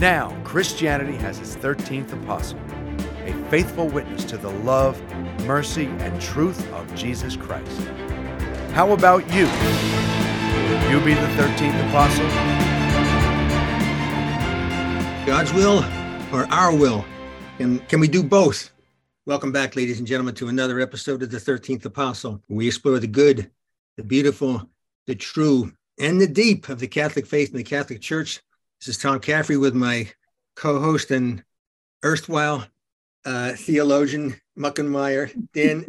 Now, Christianity has its 13th apostle, a faithful witness to the love, mercy, and truth of Jesus Christ. How about you? Will you be the 13th apostle? God's will or our will? And can we do both? Welcome back, ladies and gentlemen, to another episode of the 13th Apostle. We explore the good, the beautiful, the true, and the deep of the Catholic faith and the Catholic Church. This is Tom Caffrey with my co-host and erstwhile uh, theologian Muckenmeyer, Dan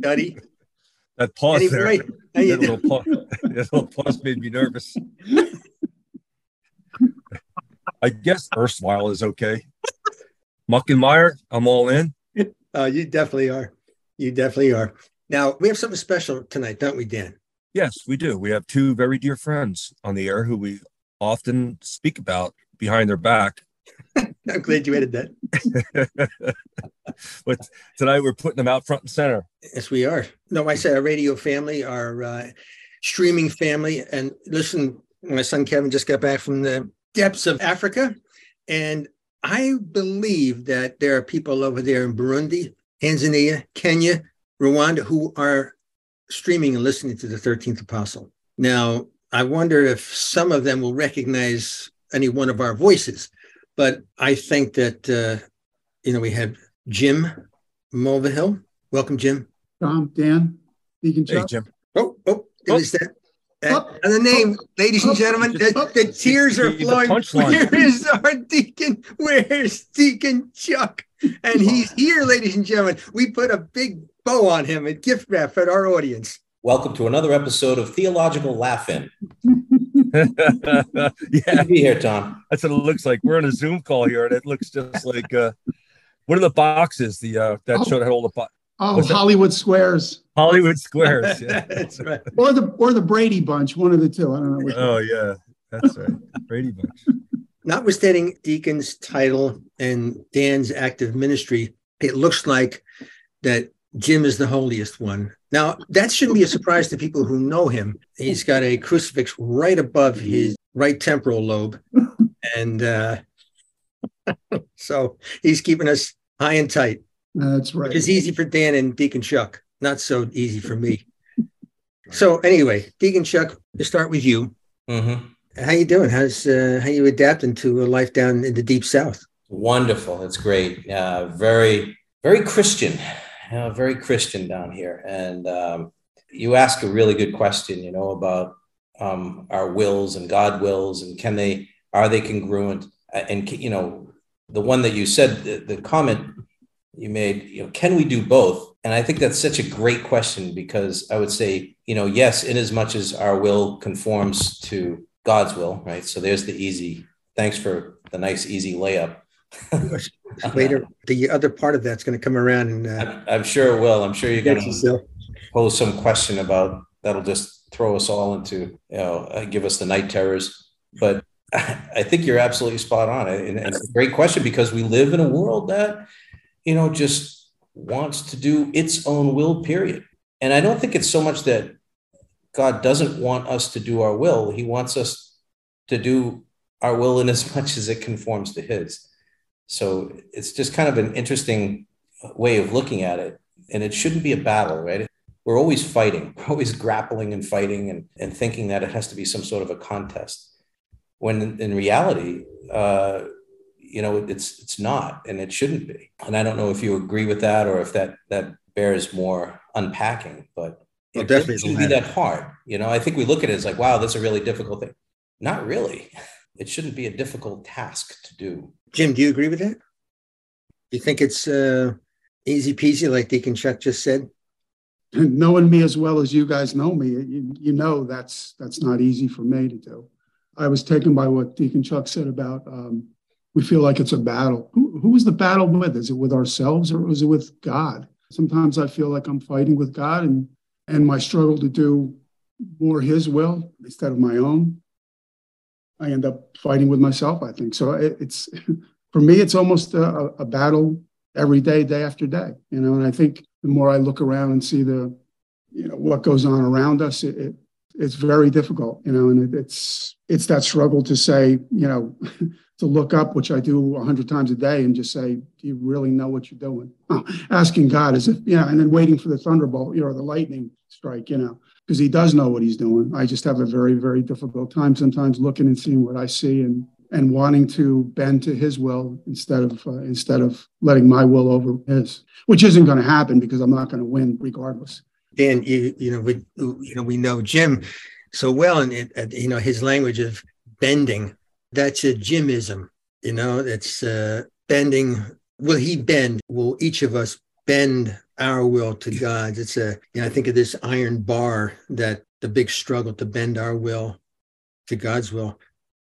Duddy. That pause Anyway, there, right. How you that little, pause, that little pause made me nervous. I guess erstwhile is okay. Muckenmeyer, I'm all in. Uh, you definitely are. You definitely are. Now we have something special tonight, don't we, Dan? Yes, we do. We have two very dear friends on the air who we often speak about behind their back. I'm glad you added that. but tonight we're putting them out front and center. Yes, we are. No, I said our radio family, our uh, streaming family. And listen, my son Kevin just got back from the depths of Africa. And I believe that there are people over there in Burundi, Tanzania, Kenya, Rwanda who are streaming and listening to the 13th Apostle. Now, I wonder if some of them will recognize any one of our voices. But I think that, uh, you know, we have Jim Mulvihill. Welcome, Jim. Tom, Dan, Deacon Hey, Chuck. Jim. Oh, oh, Oh. is that? That- Oh. and the name, ladies and gentlemen, the, the tears are flowing. punchline. Where is our deacon? Where's Deacon Chuck? And he's here, ladies and gentlemen. We put a big bow on him, a gift wrap for our audience. Welcome to another episode of Theological Laugh-In. yeah, Good to be here, Tom. that's what it looks like. We're on a Zoom call here, and it looks just like uh, what are the boxes? The uh, that Oh. showed all the bo- Oh, What's that? Hollywood Squares Hollywood squares. Yeah. That's right. or the or the Brady Bunch, one of the two. I don't know which. Oh yeah, that's right. Brady Bunch. Notwithstanding Deacon's title and Dan's active ministry, it looks like that Jim is the holiest one. Now, that shouldn't be a surprise to people who know him. He's got a crucifix right above his right temporal lobe. And uh, so he's keeping us high and tight, That's right. It's easy for Dan and Deacon Chuck, not so easy for me. So anyway, Deacon Chuck, to start with you. Mhm. How you doing? How's uh, how you adapting to a life down in the deep south? Wonderful. It's great. Uh, very, very Christian. Uh, very Christian down here. And um, you ask a really good question, you know, about um, our wills and God wills, and can they are they congruent? Uh, And you know, the one that you said, the, the comment you made, you know, can we do both? And I think that's such a great question because I would say, you know, yes, in as much as our will conforms to God's will, right? So there's the easy. Thanks for the nice easy layup. Later, the other part of that's going to come around and uh, I'm, I'm sure it will. I'm sure you're going to pose some question about that'll just throw us all into, you know, uh, give us the night terrors. But I think you're absolutely spot on. And and it's a great question because we live in a world that, you know, just wants to do its own will, period. And I don't think it's so much that God doesn't want us to do our will, He wants us to do our will in as much as it conforms to His. So it's just kind of an interesting way of looking at it. And it shouldn't be a battle, right? We're always fighting, we're always grappling and fighting and, and thinking that it has to be some sort of a contest. When in, reality, uh, you know, it's it's not, and it shouldn't be. And I don't know if you agree with that or if that that bears more unpacking, but Well, it definitely shouldn't be that hard. You know, I think we look at it as like, wow, that's a really difficult thing. Not really. It shouldn't be a difficult task to do. Jim, do you agree with that? You think it's uh, easy peasy, like Deacon Chuck just said? knowing me as well as you guys know me, you, you know that's that's not easy for me to do. I was taken by what Deacon Chuck said about um, we feel like it's a battle. Who, who is the battle with? Is it with ourselves or is it with God? Sometimes I feel like I'm fighting with God and and my struggle to do more His will instead of my own. I end up fighting with myself. I think so. It, it's for me, it's almost a, a battle every day, day after day. You know, and I think the more I look around and see the you know what goes on around us. It, it it's very difficult, you know, and it, it's it's that struggle to say, you know, to look up, which I do a hundred times a day, and just say, do you really know what you're doing? Oh, asking God as if, know, and then waiting for the thunderbolt, you know, the lightning strike, you know, because He does know what He's doing. I just have a very very difficult time sometimes looking and seeing what I see and and wanting to bend to his will instead of uh, instead of letting my will over his, which isn't going to happen because I'm not going to win regardless. Dan, you you know we you know we know Jim so well, and it, you know his language of bending. That's a Jimism. You know, that's uh, bending. Will he bend? Will each of us bend our will to God's? It's a you know I think of this iron bar that the big struggle to bend our will to God's will.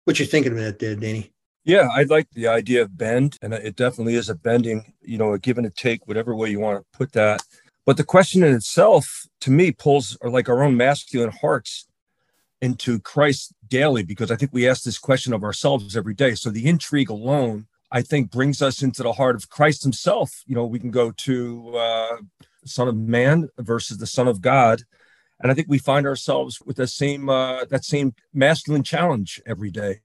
What you thinking of that there, Danny? Yeah, I like the idea of bend, and it definitely is a bending, you know, a give and a take, whatever way you want to put that. But the question in itself, to me, pulls or like our own masculine hearts into Christ daily, because I think we ask this question of ourselves every day. So the intrigue alone, I think, brings us into the heart of Christ Himself. You know, we can go to uh, Son of Man versus the Son of God, and I think we find ourselves with the same uh, that same masculine challenge every day.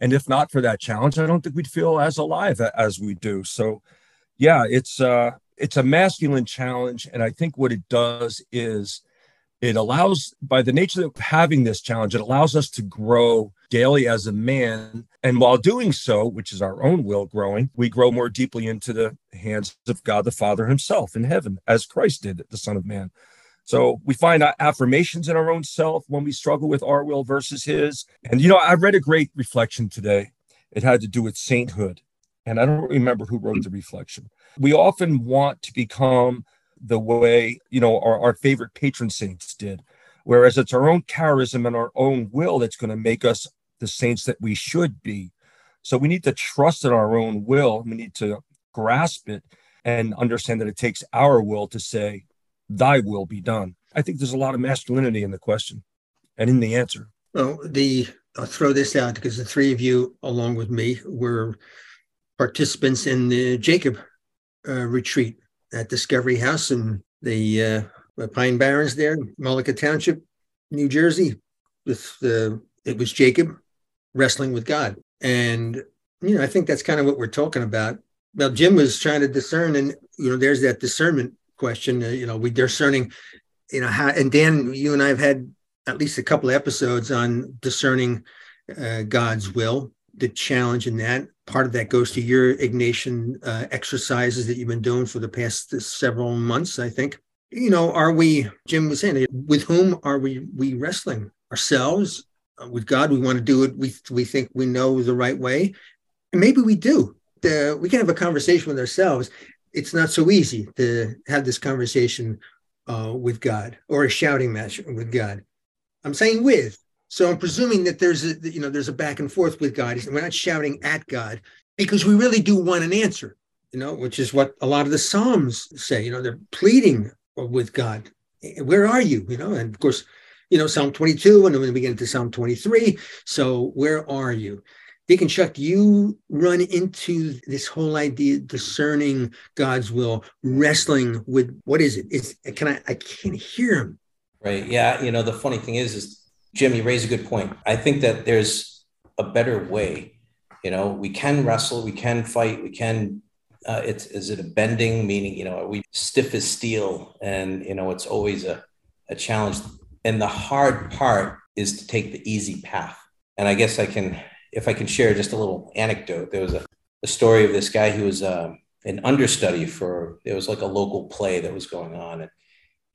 And if not for that challenge, I don't think we'd feel as alive as we do. So, yeah, it's uh, it's a masculine challenge, and I think what it does is it allows, by the nature of having this challenge, it allows us to grow daily as a man. And while doing so, which is our own will growing, we grow more deeply into the hands of God the Father Himself in heaven, as Christ did, the Son of Man. So we find affirmations in our own self when we struggle with our will versus his. And, you know, I read a great reflection today. It had to do with sainthood. And I don't remember who wrote the reflection. We often want to become the way, you know, our, our favorite patron saints did, whereas it's our own charism and our own will that's going to make us the saints that we should be. So we need to trust in our own will. We need to grasp it and understand that it takes our will to say, thy will be done. I think there's a lot of masculinity in the question and in the answer. Well, the I'll throw this out because the three of you, along with me, were participants in the Jacob uh, retreat at Discovery House in the uh, Pine Barrens there, Mullica Township, New Jersey. With the it was Jacob wrestling with God, and you know I think that's kind of what we're talking about. Well, Jim was trying to discern, and you know, there's that discernment question. Uh, you know, we discerning, you know, how, and Dan, you and I have had at least a couple of episodes on discerning uh, God's will, the challenge in that. Part of that goes to your Ignatian uh, exercises that you've been doing for the past several months, I think. You know, are we, Jim was saying, with whom are we we wrestling? Ourselves? Uh, with God, we want to do it. We, we think we know the right way. And maybe we do. The, we can have a conversation with ourselves it's not so easy to have this conversation uh, with God or a shouting match with God. I'm saying with. So I'm presuming that there's a you know there's a back and forth with God. We're not shouting at God because we really do want an answer, you know, which is what a lot of the Psalms say. You know, they're pleading with God. Where are you? You know, and of course, you know, Psalm 22, and then we get into Psalm 23. So where are you? Deacon Chuck, you run into this whole idea discerning God's will, wrestling with what is it? It's can I I can't hear him. Right. Yeah. You know, the funny thing is, is Jim, you raise a good point. I think that there's a better way. You know, we can wrestle, we can fight, we can uh, it's is it a bending meaning you know are we stiff as steel and you know it's always a, a challenge and the hard part is to take the easy path and i guess i can if I can share just a little anecdote, there was a, a story of this guy who was uh, an understudy for it was like a local play that was going on, and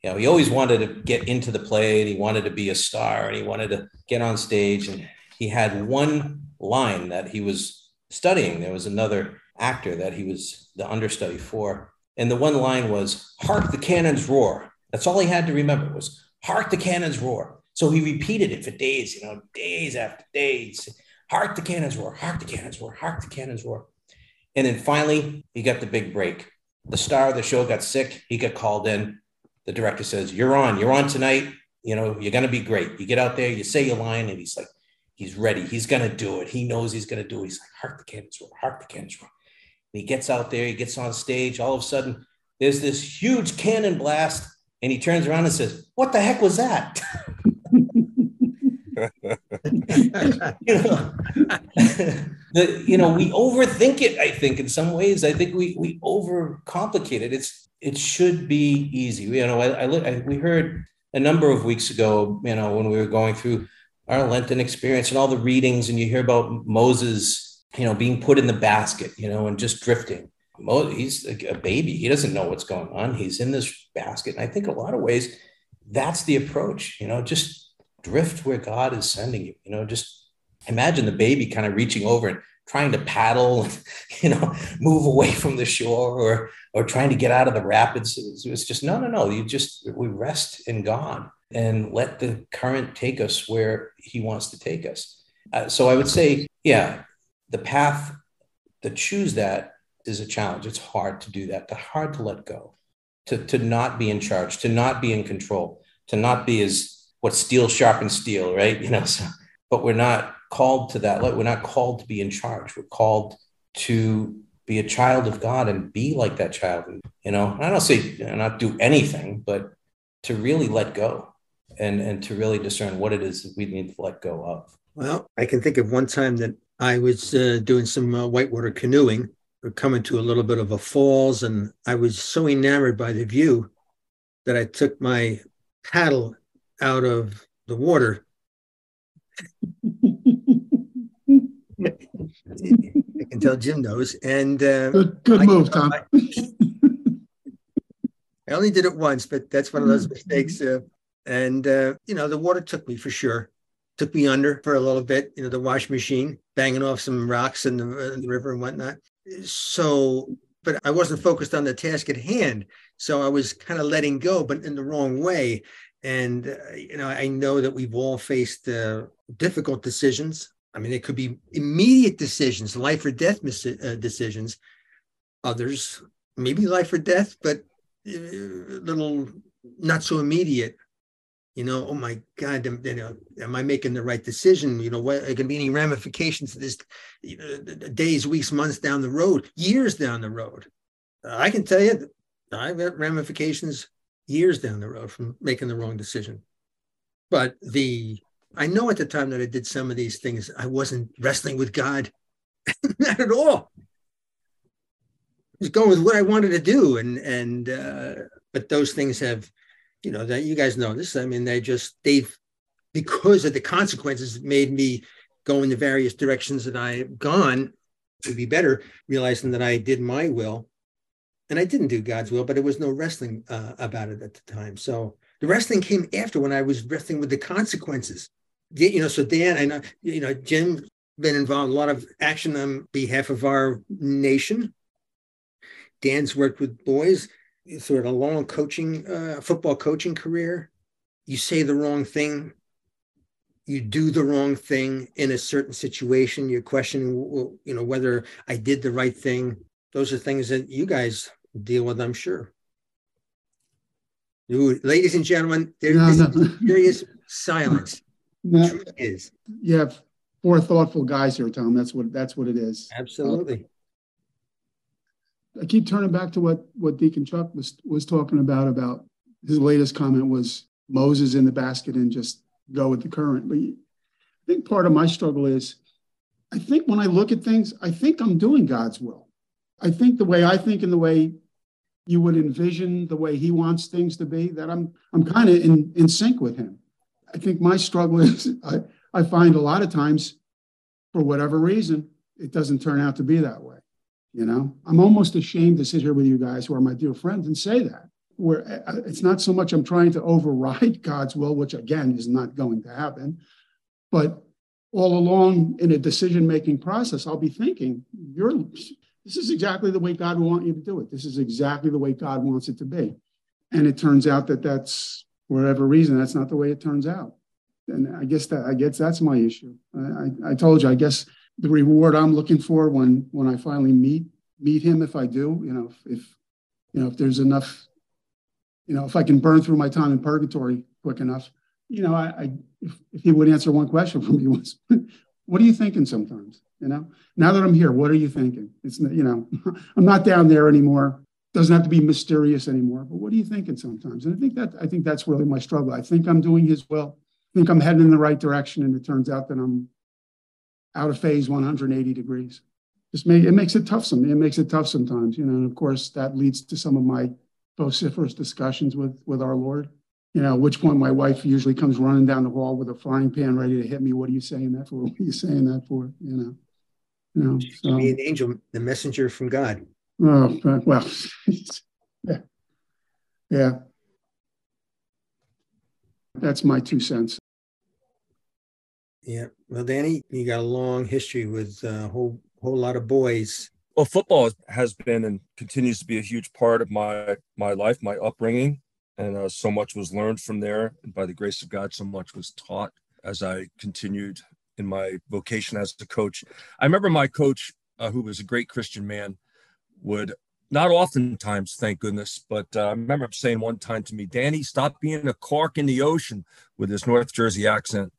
you know he always wanted to get into the play, and he wanted to be a star, and he wanted to get on stage, and he had one line that he was studying. There was another actor that he was the understudy for, and the one line was "Hark the cannons roar." That's all he had to remember was "Hark the cannons roar." So he repeated it for days, you know, days after days hark the cannons roar, hark the cannons roar, hark the cannons roar. And then finally, he got the big break. The star of the show got sick. He got called in. The director says, You're on, you're on tonight. You know, you're going to be great. You get out there, you say your line, and he's like, He's ready. He's going to do it. He knows he's going to do it. He's like, Hark the cannons hark the cannons. And he gets out there, he gets on stage. All of a sudden, there's this huge cannon blast and he turns around and says, What the heck was that? you know, the, you know, we overthink it. I think in some ways, I think we we overcomplicate it. It's it should be easy. You know, I, I, I we heard a number of weeks ago. You know, when we were going through our Lenten experience and all the readings, and you hear about Moses, you know, being put in the basket, you know, and just drifting. He's a baby. He doesn't know what's going on. He's in this basket. And I think a lot of ways, that's the approach, you know, just drift where God is sending you, you know, just imagine the baby kind of reaching over and trying to paddle, you know, move away from the shore or, or trying to get out of the rapids. It's just, no, no, no. You just, we rest in God and let the current take us where he wants to take us. Uh, so I would say, yeah, the path to choose that is a challenge. It's hard to do that, to hard to let go, to, to not be in charge, to not be in control, to not be as what steel sharpens steel, right? You know, so, but we're not called to that. We're not called to be in charge. We're called to be a child of God and be like that child. You know, I don't say not do anything, but to really let go and, and to really discern what it is that we need to let go of. Well, I can think of one time that I was uh, doing some uh, whitewater canoeing we're coming to a little bit of a falls, and I was so enamored by the view that I took my paddle out of the water. Tell Jim knows. And uh, good, good move, Tom. I, I only did it once, but that's one of those mistakes. Uh, and uh, you know, the water took me for sure. Took me under for a little bit. You know, the wash machine banging off some rocks in the, in the river and whatnot so but I wasn't focused on the task at hand. So I was kind of letting go, but in the wrong way. And, uh, you know, I know that we've all faced uh, difficult decisions. I mean, it could be immediate decisions, life or death mis- uh, decisions. Others, maybe life or death, but a uh, little not so immediate you know, oh my God, am, you know, am I making the right decision? You know, what are going to be any ramifications to this you know, days, weeks, months down the road, years down the road? Uh, I can tell you, I've got ramifications years down the road from making the wrong decision. But the, I know at the time that I did some of these things, I wasn't wrestling with God, not at all. I was going with what I wanted to do, and and uh, but those things have you know that you guys know this. I mean they just they've because of the consequences made me go in the various directions that i've gone to be better realizing that i did my will and i didn't do god's will but there was no wrestling uh, about it at the time. So the wrestling came after when i was wrestling with the consequences you know so dan i know you know jim been involved in a lot of action on behalf of our nation. Dan's worked with boys sort of a long coaching uh, football coaching career. You say the wrong thing. You do the wrong thing in a certain situation. You're questioning you know whether i did the right thing. Those are things that you guys deal with i'm sure. Ooh, ladies and gentlemen there's no, no. serious silence no. is you have four thoughtful guys here tom that's what that's what it is absolutely uh, I keep turning back to what what Deacon Chuck was was talking about. About his latest comment was Moses in the basket and just go with the current. But I think part of my struggle is, I think when I look at things, I think I'm doing God's will. I think the way I think and the way you would envision the way He wants things to be, that I'm I'm kind of in in sync with Him. I think my struggle is I I find a lot of times, for whatever reason, it doesn't turn out to be that way. You know, I'm almost ashamed to sit here with you guys who are my dear friends and say that. Where uh, it's not so much I'm trying to override God's will, which again is not going to happen, but all along in a decision making process, I'll be thinking, you're this is exactly the way God will want you to do it. This is exactly the way God wants it to be. And it turns out that that's, whatever reason, that's not the way it turns out. And I guess that I guess that's my issue. I, I, told you, I guess the reward I'm looking for when when I finally meet meet him, if I do, you know, if, if you know if there's enough, you know, if I can burn through my time in purgatory quick enough, you know, I, I if, if he would answer one question for me was, what are you thinking sometimes? You know, now that I'm here, what are you thinking? It's you know, I'm not down there anymore. Doesn't have to be mysterious anymore. But what are you thinking sometimes? And I think that I think that's really my struggle. I think I'm doing his will. I think I'm heading in the right direction, and it turns out that I'm out of phase 180 degrees. Just make, it makes it tough. Some it makes it tough sometimes, you know. And of course, that leads to some of my vociferous discussions with with our Lord. You know, at which point my wife usually comes running down the hall with a frying pan ready to hit me. What are you saying that for? What are you saying that for? You know, you know. So, Be an angel, the messenger from God. Oh, well, yeah, yeah. That's my two cents. Yeah. Well, Danny, you got a long history with a whole whole lot of boys. Well, football has been and continues to be a huge part of my my life, my upbringing, and uh, so much was learned from there. And by the grace of God, so much was taught as I continued in my vocation as a coach. I remember my coach, uh, who was a great Christian man, would not oftentimes, thank goodness, but uh, I remember him saying one time to me, "Danny, stop being a cork in the ocean," with his North Jersey accent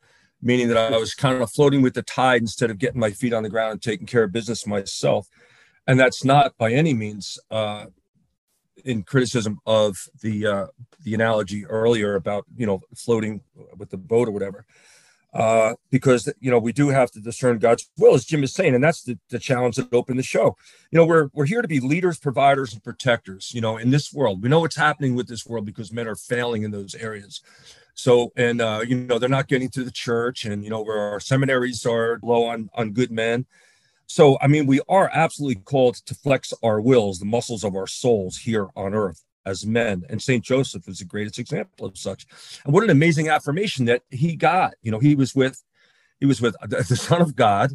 meaning that I was kind of floating with the tide instead of getting my feet on the ground and taking care of business myself. And that's not by any means uh, in criticism of the uh, the analogy earlier about you know floating with the boat or whatever. Uh, because you know we do have to discern God's will, as Jim is saying, and that's the, the challenge that opened the show. You know, we're we're here to be leaders, providers, and protectors. You know, in this world, we know what's happening with this world because men are failing in those areas. So, and uh, you know, they're not getting to the church, and you know, where our seminaries are low on on good men. So, I mean, we are absolutely called to flex our wills, the muscles of our souls here on earth as men. And St. Joseph is the greatest example of such. And what an amazing affirmation that he got. You know, he was with he was with the Son of God.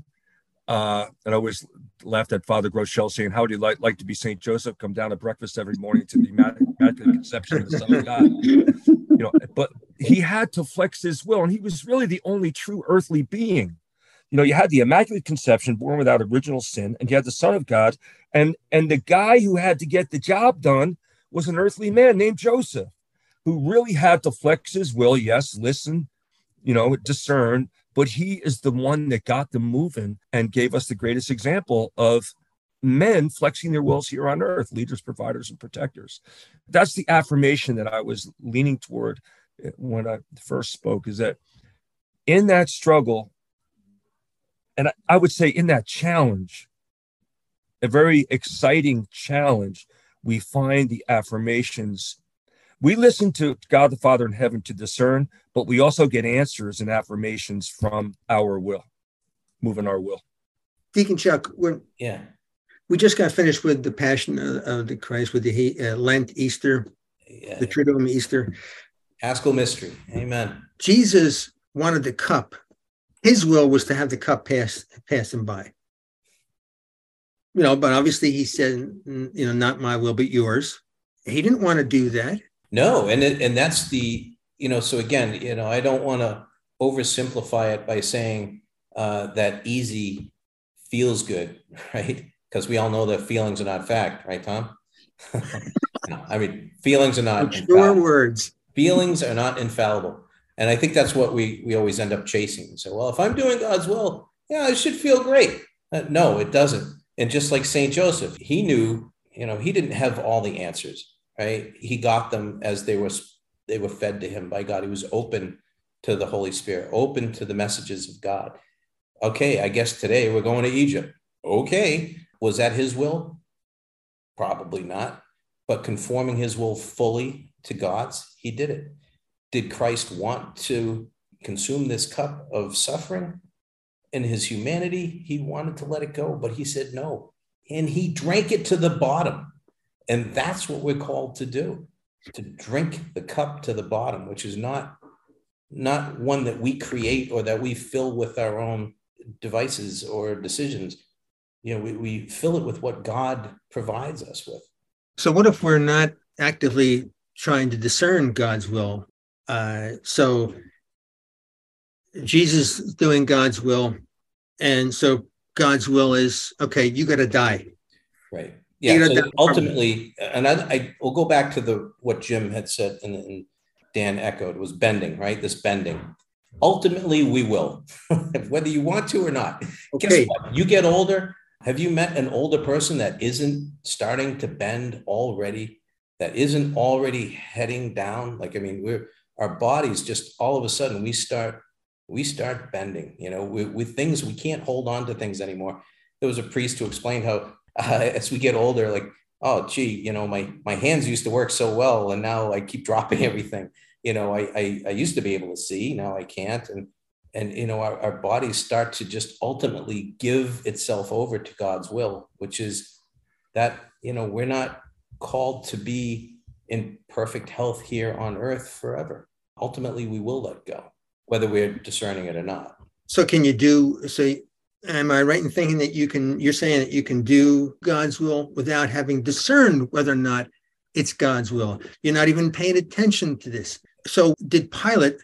Uh, and I always laughed at Father Groeschel saying, How would you like, like to be St. Joseph? Come down to breakfast every morning to the Immaculate Conception of the Son of God. You know, but he had to flex his will, and he was really the only true earthly being. You know, you had the Immaculate Conception, born without original sin, and you had the Son of God, and and the guy who had to get the job done was an earthly man named Joseph, who really had to flex his will. Yes, listen, you know, discern, but he is the one that got them moving and gave us the greatest example of men flexing their wills here on earth, leaders, providers, and protectors. That's the affirmation that I was leaning toward when I first spoke is that in that struggle, and I, would say in that challenge, a very exciting challenge, we find the affirmations. We listen to God the Father in heaven to discern, but we also get answers and affirmations from our will, moving our will. Deacon Chuck, we're, Yeah. we just got finished with the Passion of, of the Christ, with the uh, Lent, Easter, yeah. the Triduum Easter. Paschal mystery. Amen. Jesus wanted the cup. His will was to have the cup pass pass him by. You know, but obviously he said, "Mm, you know, not my will, but yours. He didn't want to do that. No, and it, and that's the you know. So again, you know, I don't want to oversimplify it by saying uh, that easy feels good, right? Because we all know that feelings are not fact, right, Tom? I mean, feelings are not Sure words. feelings are not infallible, and I think that's what we we always end up chasing. So, well, if I'm doing God's will, yeah, I should feel great. Uh, no, it doesn't. And just like Saint Joseph, he knew, you know, he didn't have all the answers, right? He got them as they were they were fed to him by God. He was open to the Holy Spirit, open to the messages of God. Okay, I guess today we're going to Egypt. Okay, was that his will? Probably not. But conforming his will fully to God's, he did it. Did Christ want to consume this cup of suffering? In his humanity, he wanted to let it go, but he said no. And he drank it to the bottom. And that's what we're called to do to drink the cup to the bottom, which is not not one that we create or that we fill with our own devices or decisions. You know, we, we fill it with what God provides us with. So what if we're not actively trying to discern God's will? Uh, so Jesus is doing God's will, and so God's will is okay. You got to die. Right. Yeah. So ultimately, and I, I will go back to the what Jim had said and, and Dan echoed was bending, right? This bending. Ultimately, we will, whether you want to or not. Okay. Guess what? You get older. Have you met an older person that isn't starting to bend already? That isn't already heading down? Like, I mean, we're our bodies just all of a sudden we start we start bending, you know, with, with things we can't hold on to things anymore. There was a priest who explained how uh, as we get older, like, oh, gee, you know, my my hands used to work so well, and now I keep dropping everything. You know, I I, I used to be able to see, now I can't, and and you know our, our bodies start to just ultimately give itself over to god's will which is that you know we're not called to be in perfect health here on earth forever ultimately we will let go whether we're discerning it or not so can you do so am i right in thinking that you can you're saying that you can do god's will without having discerned whether or not it's god's will you're not even paying attention to this so did pilate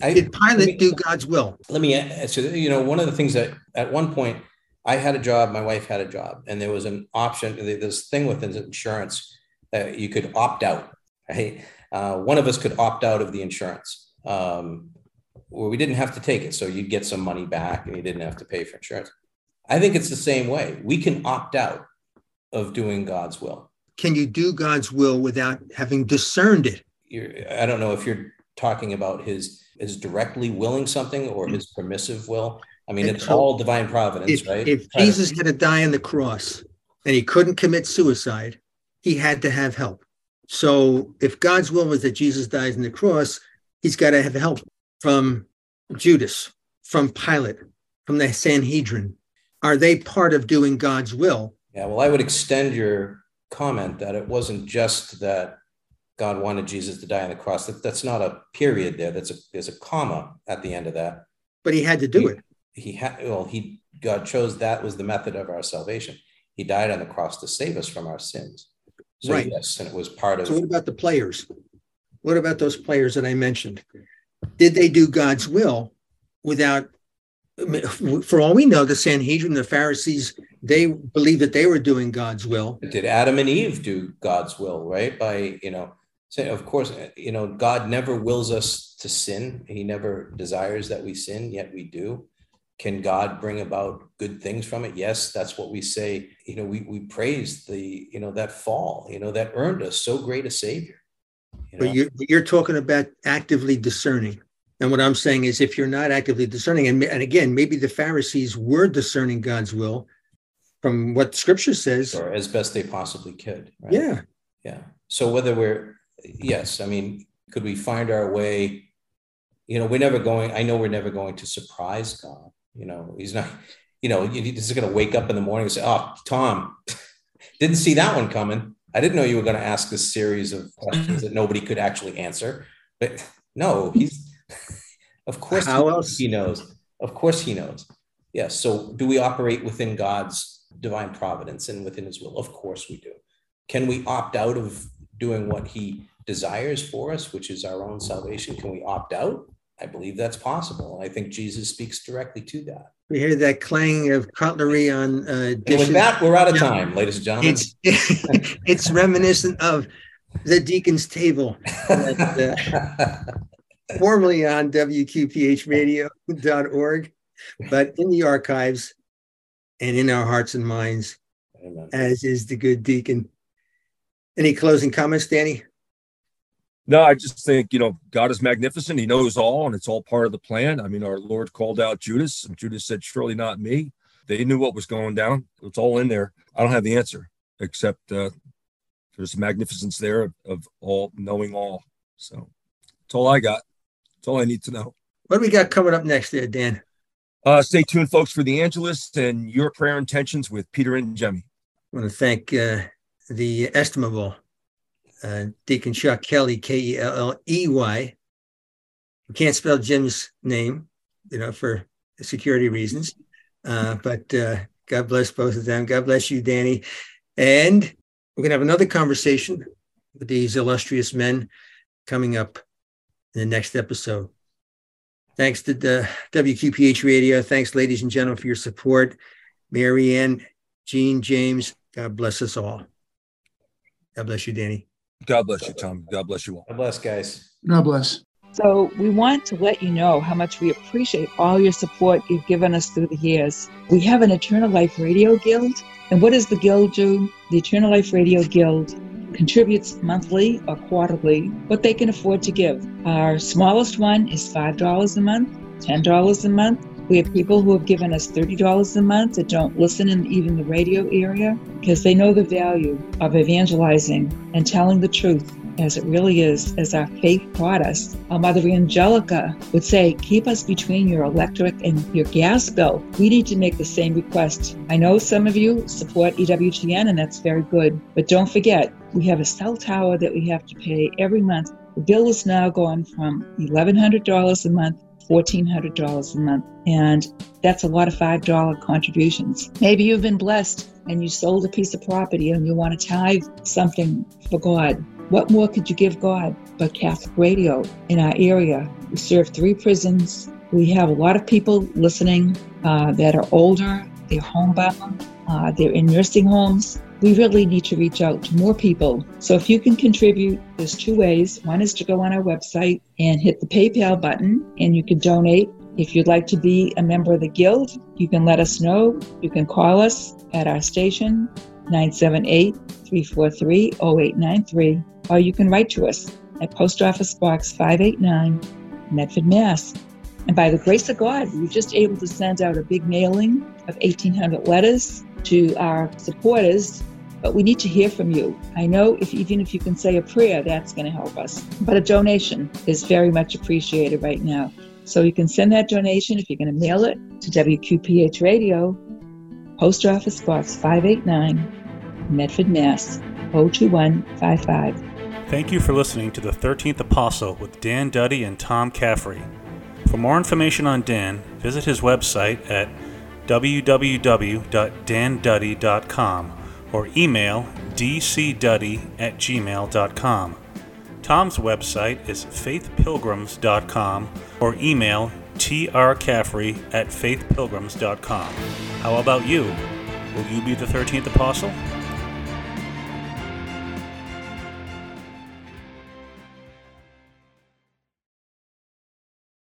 I, Did Pilate me, do God's will? Let me answer. You know, one of the things that at one point I had a job, my wife had a job, and there was an option. This thing with insurance that you could opt out. Right, uh, one of us could opt out of the insurance, um, where we didn't have to take it, so you'd get some money back, and you didn't have to pay for insurance. I think it's the same way. We can opt out of doing God's will. Can you do God's will without having discerned it? You're, I don't know if you're talking about his is directly willing something or his permissive will. I mean, it's so all divine providence, if, right? If Jesus had to die on the cross and he couldn't commit suicide, he had to have help. So if God's will was that Jesus dies on the cross, he's got to have help from Judas, from Pilate, from the Sanhedrin. Are they part of doing God's will? Yeah, well, I would extend your comment that it wasn't just that God wanted Jesus to die on the cross. That, that's not a period there. That's a there's a comma at the end of that. But he had to do he, it. He had well, he God chose that was the method of our salvation. He died on the cross to save us from our sins. So right. yes, and it was part of So what about the players? What about those players that I mentioned? Did they do God's will without for all we know, the Sanhedrin, the Pharisees, they believed that they were doing God's will. Did Adam and Eve do God's will, right? By, you know, so of course, you know, God never wills us to sin. He never desires that we sin, yet we do. Can God bring about good things from it? Yes, that's what we say. You know, we we praise the, you know, that fall, you know, that earned us so great a savior. You know? But you're, you're talking about actively discerning. And what I'm saying is, if you're not actively discerning, and, and again, maybe the Pharisees were discerning God's will from what Scripture says, or as best they possibly could. Right? Yeah, yeah. So whether we're yes, I mean, could we find our way? You know, we're never going, I know we're never going to surprise God. You know, he's not, you know, he's just going to wake up in the morning and say, Oh, Tom, didn't see that one coming. I didn't know you were going to ask this series of questions that nobody could actually answer. But no, he's, of course, How he, else? he knows. Of course, he knows. Yes. So, do we operate within God's divine providence and within his will? Of course, we do. Can we opt out of doing what he desires for us, which is our own salvation, can we opt out? I believe that's possible. I think Jesus speaks directly to that. We hear that clang of cutlery on uh, dishes. And with that, we're out of time, ladies and gentlemen. It's, it's reminiscent of the deacon's table, that, uh, formerly on WQPHradio.org, but in the archives and in our hearts and minds, Amen. as is the good deacon. Any closing comments, Danny? No, I just think, you know, God is magnificent. He knows all, and it's all part of the plan. I mean, our Lord called out Judas, and Judas said, Surely not me. They knew what was going down. It's all in there. I don't have the answer, except uh, there's magnificence there of, of all knowing all. So that's all I got. That's all I need to know. What do we got coming up next there, Dan? Uh, stay tuned, folks, for the Angelus and your prayer intentions with Peter and Jemmy. I want to thank uh, the estimable uh, Deacon Chuck Kelley, K E L L E Y. We can't spell Jim's name, you know, for security reasons. Uh, but uh, God bless both of them. God bless you, Danny. And we're going to have another conversation with these illustrious men coming up in the next episode. Thanks to the WQPH Radio. Thanks, ladies and gentlemen, for your support. Marianne, Jean, James, God bless us all. God bless you, Danny. God bless you, Tom. God bless you all. God bless, guys. God bless. So we want to let you know how much we appreciate all your support you've given us through the years. We have an Eternal Life Radio Guild. And what does the Guild do? The Eternal Life Radio Guild contributes monthly or quarterly what they can afford to give. Our smallest one is $5 a month, $10 a month. We have people who have given us $30 a month that don't listen in even the radio area because they know the value of evangelizing and telling the truth as it really is, as our faith taught us. Our Mother Angelica would say, Keep us between your electric and your gas bill. We need to make the same request. I know some of you support EWTN, and that's very good, but don't forget, we have a cell tower that we have to pay every month. The bill is now going from $1,100 a month $1,400 a month. And that's a lot of $5 contributions. Maybe you've been blessed and you sold a piece of property and you want to tithe something for God. What more could you give God but Catholic radio in our area? We serve three prisons. We have a lot of people listening uh, that are older, they're homebound, uh, they're in nursing homes. We really need to reach out to more people. So if you can contribute, there's two ways. One is to go on our website and hit the PayPal button, and you can donate. If you'd like to be a member of the Guild, you can let us know. You can call us at our station, 978 343 0893, or you can write to us at Post Office Box 589, Medford, Mass. And by the grace of God, we were just able to send out a big mailing of 1,800 letters to our supporters, but we need to hear from you. I know if even if you can say a prayer, that's going to help us. But a donation is very much appreciated right now. So you can send that donation if you're going to mail it to WQPH Radio, Post Office Box 589, Medford, Mass. 02155. Thank you for listening to the 13th Apostle with Dan Duddy and Tom Caffrey. For more information on Dan, visit his website at www.danduddy.com or email dcduddy at gmail.com. Tom's website is faithpilgrims.com or email trcaffrey at faithpilgrims.com. How about you? Will you be the 13th apostle?